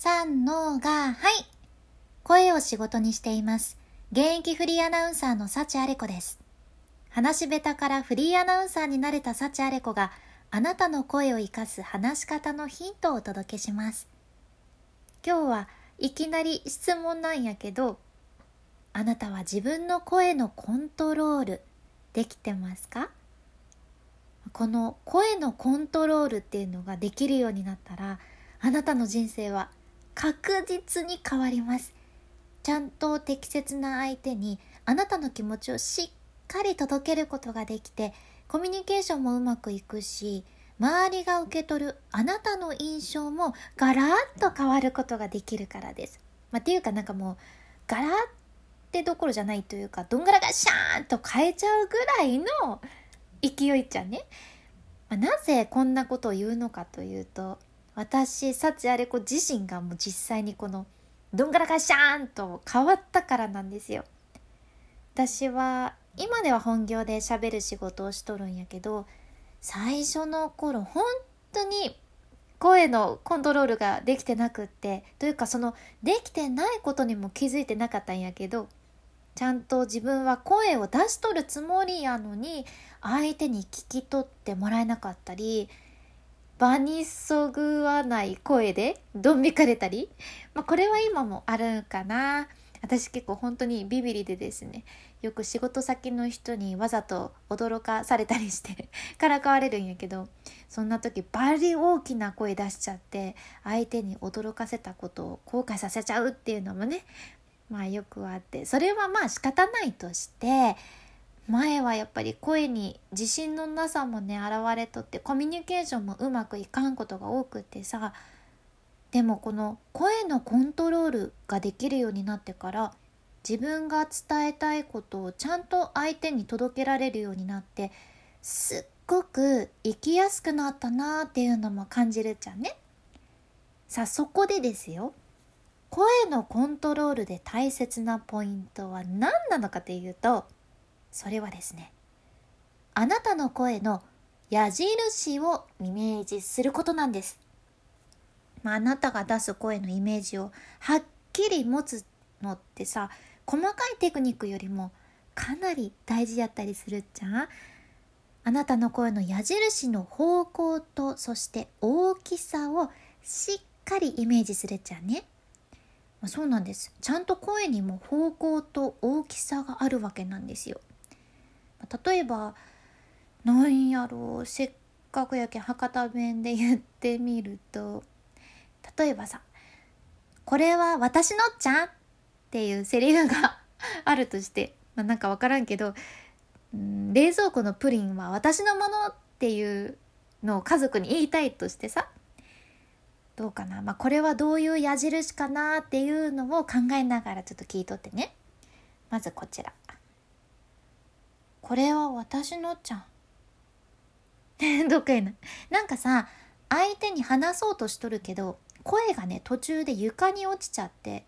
三のが、はい。声を仕事にしています。現役フリーアナウンサーの幸あれ子です。話し下手からフリーアナウンサーになれた幸あれ子が、あなたの声を活かす話し方のヒントをお届けします。今日はいきなり質問なんやけど、あなたは自分の声のコントロールできてますか？この声のコントロールっていうのができるようになったらあなたの人生は確実に変わりますちゃんと適切な相手にあなたの気持ちをしっかり届けることができてコミュニケーションもうまくいくし周りが受け取るあなたの印象もガラッと変わることができるからです。まあ、っていうかなんかもうガラッてどころじゃないというかどんがらがシャーンと変えちゃうぐらいの勢いっちゃね。まあ、なぜこんなことを言うのかというと私幸あれ子自身がもう実際にこのどんがらがシャーンと変わったからなんですよ。私は今では本業で喋る仕事をしとるんやけど最初の頃本当に声のコントロールができてなくってというかそのできてないことにも気づいてなかったんやけどちゃんと自分は声を出しとるつもりやのに相手に聞き取ってもらえなかったり場にそぐわない声でどん引かれたり、まあ、これは今もあるかな。私結構本当にビビリでですねよく仕事先の人にわざと驚かされたりして からかわれるんやけどそんな時バリ大きな声出しちゃって相手に驚かせたことを後悔させちゃうっていうのもねまあよくあって。それはまあ仕方ないとして前はやっぱり声に自信のなさもね現れとってコミュニケーションもうまくいかんことが多くってさでもこの声のコントロールができるようになってから自分が伝えたいことをちゃんと相手に届けられるようになってすっごく生きやすくなったなーっていうのも感じるじゃんね。さあそこでですよ声のコントロールで大切なポイントは何なのかというとそれはですねあなたの声の矢印をイメージすることなんです。まあ、あなたが出す声のイメージをはっきり持つのってさ細かいテクニックよりもかなり大事やったりするじゃん。あなたの声の矢印の方向とそして大きさをしっかりイメージするじゃんね、まあ、そうなんです。ちゃんと声にも方向と大きさがあるわけなんですよ。例えばなんやろうせっかくやけん博多弁で言ってみると例えばさ「これは私のっちゃん」っていうセリフがあるとして、まあ、なんかわからんけど、うん、冷蔵庫のプリンは私のものっていうのを家族に言いたいとしてさどうかな、まあ、これはどういう矢印かなっていうのを考えながらちょっと聞いとってね。まずこちら「これは私のちゃん」どっかいな。なんかさ相手に話そうとしとるけど声がね途中で床に落ちちゃって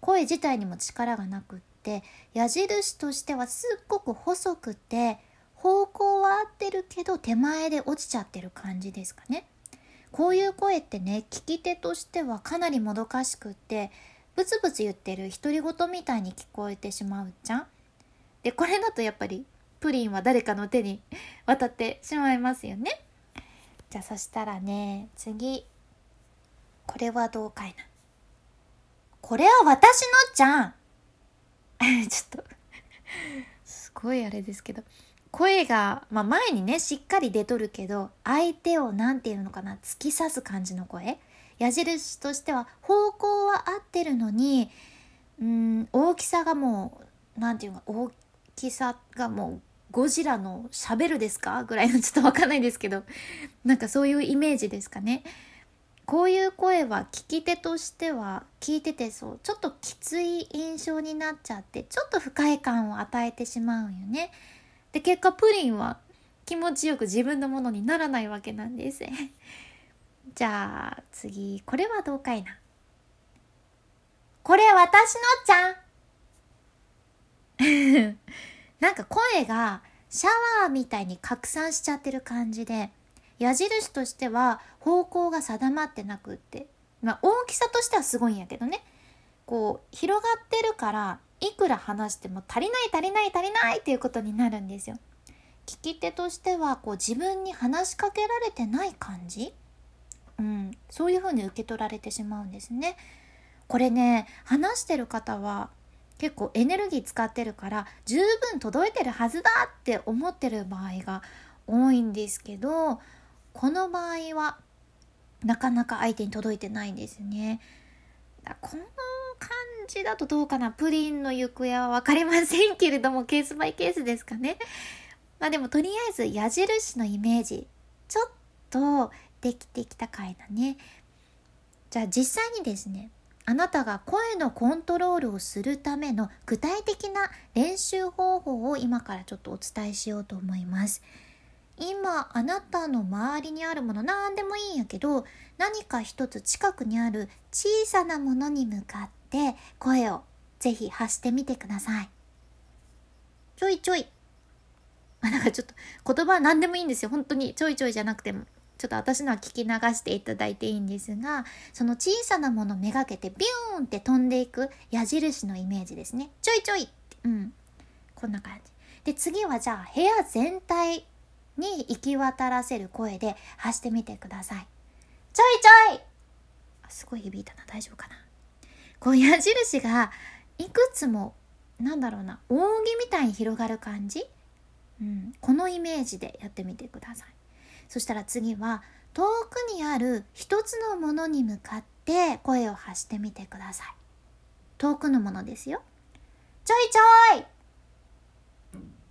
声自体にも力がなくって矢印としてはすっごく細くて方向は合ってるけど手前で落ちちゃってる感じですかね。こういう声ってね聞き手としてはかなりもどかしくってブツブツ言ってる独り言みたいに聞こえてしまうじゃん。でこれだとやっぱりプリンは誰かの手に渡ってしまいますよね。じゃあそしたらね次。これはどうかいな。これは私のじゃん。ちょっと。すごいあれですけど。声が、まあ、前にねしっかり出とるけど相手を何て言うのかな突き刺す感じの声。矢印としては方向は合ってるのにうん大きさがもう何て言うの大ききさがもうゴジラのしゃべるですかぐらいのちょっとわかんないですけどなんかそういうイメージですかね。こういう声は聞き手としては聞いててそうちょっときつい印象になっちゃってちょっと不快感を与えてしまうよね。で結果プリンは気持ちよく自分のものにならないわけなんです。じゃあ次これはどうかいな。これ私のちゃん なんか声がシャワーみたいに拡散しちゃってる感じで矢印としては方向が定まってなくってまあ大きさとしてはすごいんやけどねこう広がってるからいくら話しても足りない足りない足りないっていうことになるんですよ。聞き手としてはこう自分に話しかけられてない感じ、うん、そういうふうに受け取られてしまうんですね。これね話してる方は結構エネルギー使ってるから十分届いてるはずだって思ってる場合が多いんですけどこの場合はなかなか相手に届いてないんですね。この感じだとどうかなプリンの行方は分かりませんけれどもケースバイケースですかね。まあでもとりあえず矢印のイメージちょっとできてきた回だね。じゃあ実際にですねあなたが声のコントロールをするための具体的な練習方法を今からちょっとお伝えしようと思います。今あなたの周りにあるもの何でもいいんやけど何か一つ近くにある小さなものに向かって声をぜひ発してみてください。ちょいちょい。あ、なんかちょっと言葉は何でもいいんですよ。本当にちょいちょいじゃなくても。ちょっと私のは聞き流していただいていいんですが、その小さなものめがけてビューンって飛んでいく矢印のイメージですね。ちょいちょいってうん。こんな感じ。で、次はじゃあ部屋全体に行き渡らせる声で発してみてください。ちょいちょいすごい響いたな。大丈夫かなこう矢印がいくつも、なんだろうな、扇みたいに広がる感じ？うん。このイメージでやってみてください。そしたら次は遠くにある一つのものに向かって声を発してみてください。遠くのものですよ。ちょいちょい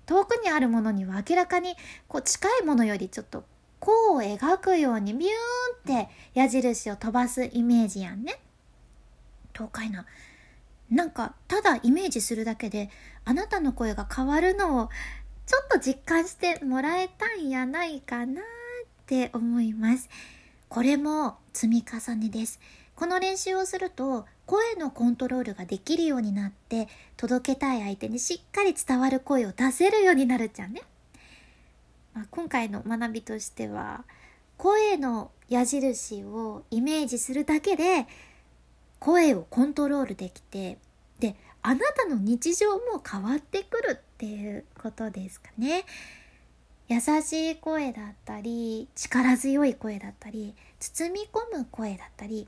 遠くにあるものには明らかにこう近いものよりちょっと弧を描くようにビューンって矢印を飛ばすイメージやんね。遠かいな。なんかただイメージするだけであなたの声が変わるのをちょっと実感してもらえたんやないかなって思います。これも積み重ねです。この練習をすると声のコントロールができるようになって届けたい相手にしっかり伝わる声を出せるようになるじゃんね。まあ、今回の学びとしては声の矢印をイメージするだけで声をコントロールできてであなたの日常も変わってくるっていうことですかね。優しい声だったり力強い声だったり包み込む声だったり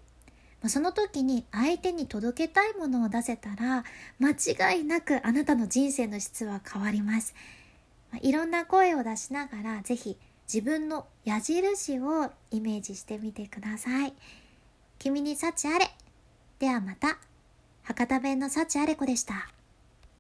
その時に相手に届けたいものを出せたら間違いなくあなたの人生の質は変わります。いろんな声を出しながらぜひ自分の矢印をイメージしてみてください。君に幸あれ。ではまた。博多弁の幸あれ子でした。